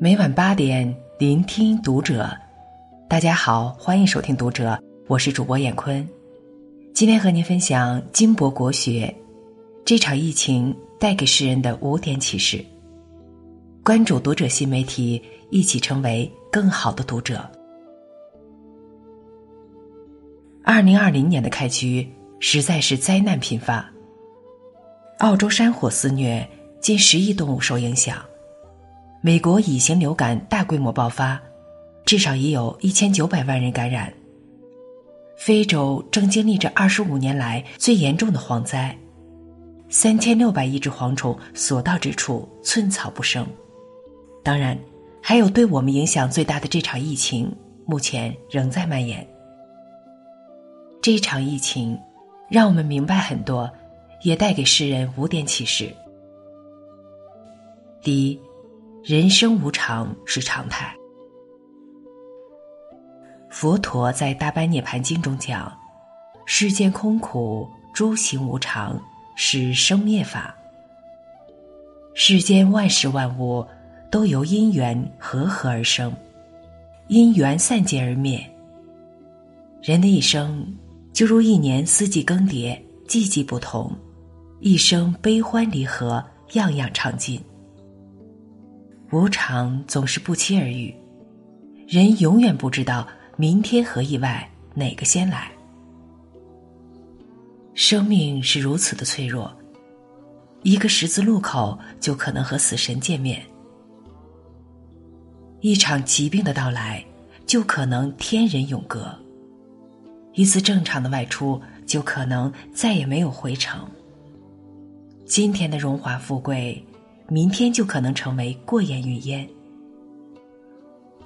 每晚八点，聆听读者。大家好，欢迎收听读者，我是主播闫坤。今天和您分享金博国学这场疫情带给世人的五点启示。关注读者新媒体，一起成为更好的读者。二零二零年的开局实在是灾难频发，澳洲山火肆虐，近十亿动物受影响。美国乙型流感大规模爆发，至少已有一千九百万人感染。非洲正经历着二十五年来最严重的蝗灾，三千六百亿只蝗虫所到之处寸草不生。当然，还有对我们影响最大的这场疫情，目前仍在蔓延。这场疫情让我们明白很多，也带给世人五点启示。第一。人生无常是常态。佛陀在《大般涅盘经》中讲：“世间空苦，诸行无常，是生灭法。世间万事万物都由因缘和合而生，因缘散尽而灭。人的一生就如一年四季更迭，季季不同，一生悲欢离合，样样常尽。”无常总是不期而遇，人永远不知道明天和意外哪个先来。生命是如此的脆弱，一个十字路口就可能和死神见面；一场疾病的到来，就可能天人永隔；一次正常的外出，就可能再也没有回程。今天的荣华富贵。明天就可能成为过眼云烟。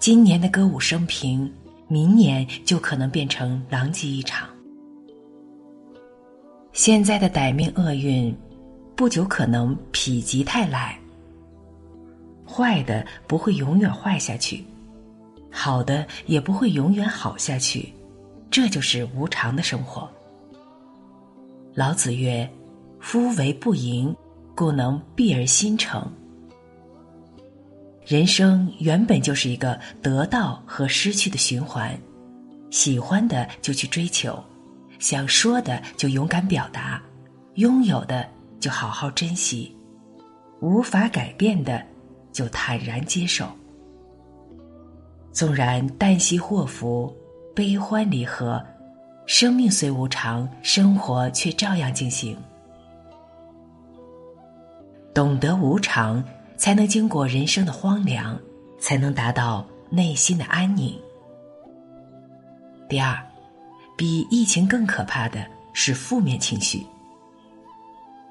今年的歌舞升平，明年就可能变成狼藉一场。现在的歹命厄运，不久可能否极泰来。坏的不会永远坏下去，好的也不会永远好下去，这就是无常的生活。老子曰：“夫为不盈。”故能避而心成。人生原本就是一个得到和失去的循环，喜欢的就去追求，想说的就勇敢表达，拥有的就好好珍惜，无法改变的就坦然接受。纵然旦夕祸福，悲欢离合，生命虽无常，生活却照样进行。懂得无常，才能经过人生的荒凉，才能达到内心的安宁。第二，比疫情更可怕的是负面情绪。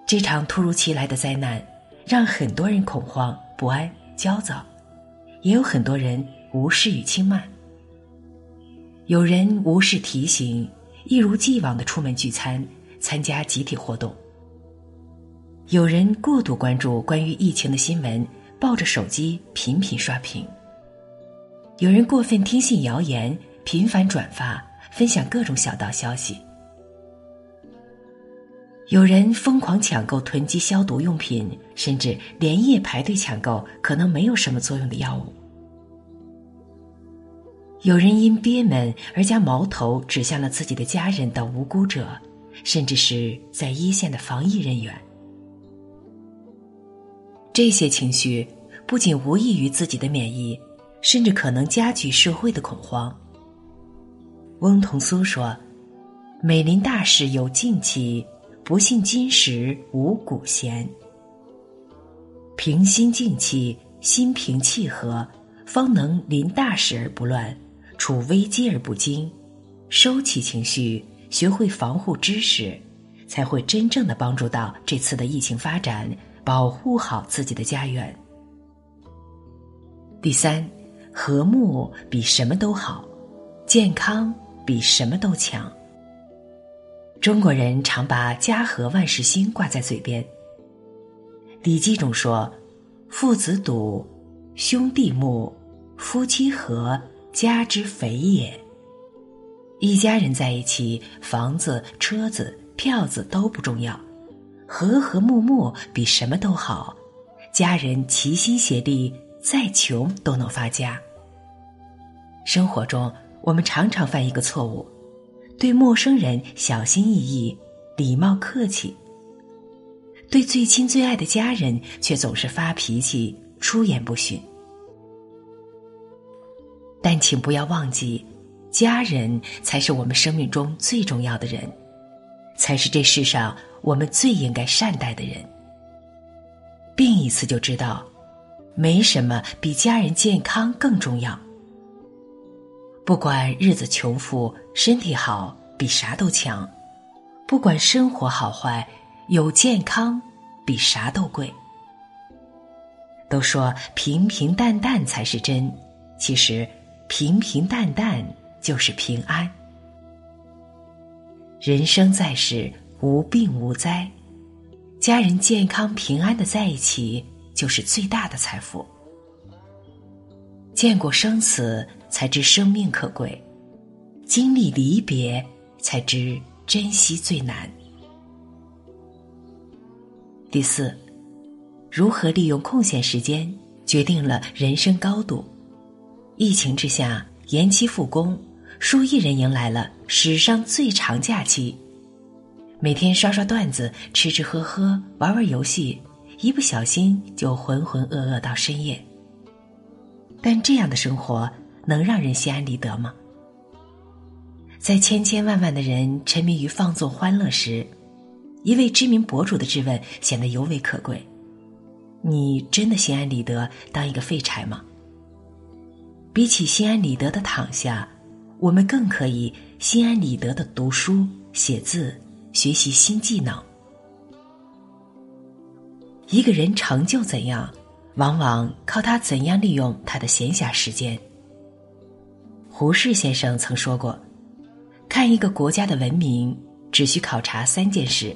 这场突如其来的灾难，让很多人恐慌、不安、焦躁，也有很多人无视与轻慢。有人无视提醒，一如既往的出门聚餐、参加集体活动。有人过度关注关于疫情的新闻，抱着手机频频刷屏；有人过分听信谣言，频繁转发分享各种小道消息；有人疯狂抢购囤积消毒用品，甚至连夜排队抢购可能没有什么作用的药物；有人因憋闷而将矛头指向了自己的家人等无辜者，甚至是在一线的防疫人员。这些情绪不仅无益于自己的免疫，甚至可能加剧社会的恐慌。翁同苏说：“美临大事有静气，不信今时无古贤。平心静气，心平气和，方能临大事而不乱，处危机而不惊，收起情绪，学会防护知识，才会真正的帮助到这次的疫情发展。”保护好自己的家园。第三，和睦比什么都好，健康比什么都强。中国人常把“家和万事兴”挂在嘴边。《礼记》中说：“父子笃，兄弟睦，夫妻和，家之肥也。”一家人在一起，房子、车子、票子都不重要。和和睦睦比什么都好，家人齐心协力，再穷都能发家。生活中，我们常常犯一个错误：对陌生人小心翼翼、礼貌客气；对最亲最爱的家人却总是发脾气、出言不逊。但请不要忘记，家人才是我们生命中最重要的人，才是这世上我们最应该善待的人。病一次就知道，没什么比家人健康更重要。不管日子穷富，身体好比啥都强；不管生活好坏，有健康比啥都贵。都说平平淡淡才是真，其实平平淡淡就是平安。人生在世，无病无灾。家人健康平安的在一起，就是最大的财富。见过生死，才知生命可贵；经历离别，才知珍惜最难。第四，如何利用空闲时间，决定了人生高度。疫情之下，延期复工，数亿人迎来了史上最长假期。每天刷刷段子，吃吃喝喝，玩玩游戏，一不小心就浑浑噩噩到深夜。但这样的生活能让人心安理得吗？在千千万万的人沉迷于放纵欢乐时，一位知名博主的质问显得尤为可贵：你真的心安理得当一个废柴吗？比起心安理得的躺下，我们更可以心安理得的读书写字。学习新技能。一个人成就怎样，往往靠他怎样利用他的闲暇时间。胡适先生曾说过：“看一个国家的文明，只需考察三件事。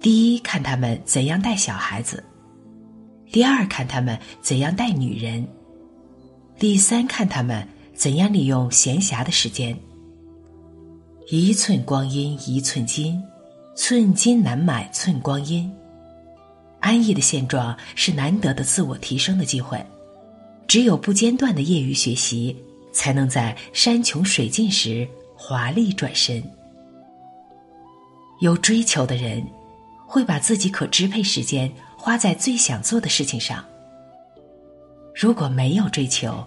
第一，看他们怎样带小孩子；第二，看他们怎样带女人；第三，看他们怎样利用闲暇的时间。”一寸光阴一寸金，寸金难买寸光阴。安逸的现状是难得的自我提升的机会，只有不间断的业余学习，才能在山穷水尽时华丽转身。有追求的人，会把自己可支配时间花在最想做的事情上。如果没有追求，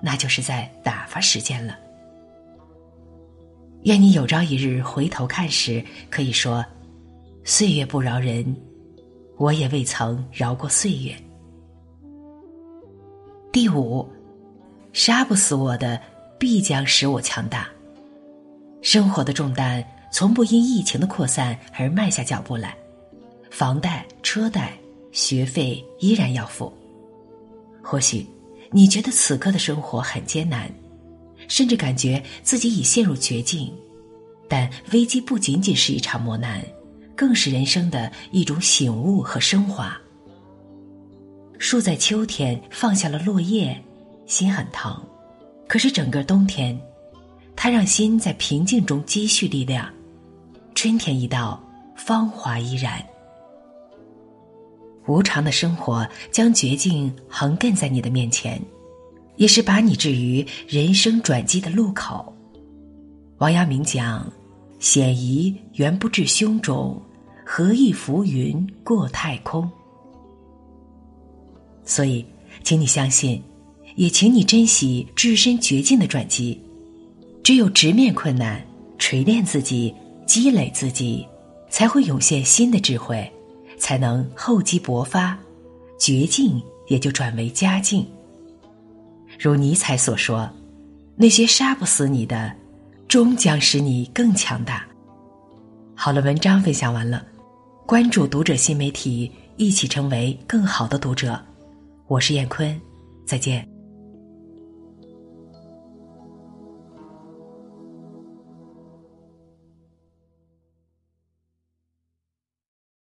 那就是在打发时间了。愿你有朝一日回头看时，可以说：“岁月不饶人，我也未曾饶过岁月。”第五，杀不死我的，必将使我强大。生活的重担从不因疫情的扩散而慢下脚步来，房贷、车贷、学费依然要付。或许你觉得此刻的生活很艰难。甚至感觉自己已陷入绝境，但危机不仅仅是一场磨难，更是人生的一种醒悟和升华。树在秋天放下了落叶，心很疼；可是整个冬天，它让心在平静中积蓄力量。春天一到，芳华依然。无常的生活将绝境横亘在你的面前。也是把你置于人生转机的路口。王阳明讲：“险夷原不至胸中，何意浮云过太空？”所以，请你相信，也请你珍惜置身绝境的转机。只有直面困难，锤炼自己，积累自己，才会涌现新的智慧，才能厚积薄发，绝境也就转为佳境。如尼采所说：“那些杀不死你的，终将使你更强大。”好了，文章分享完了，关注读者新媒体，一起成为更好的读者。我是燕坤，再见。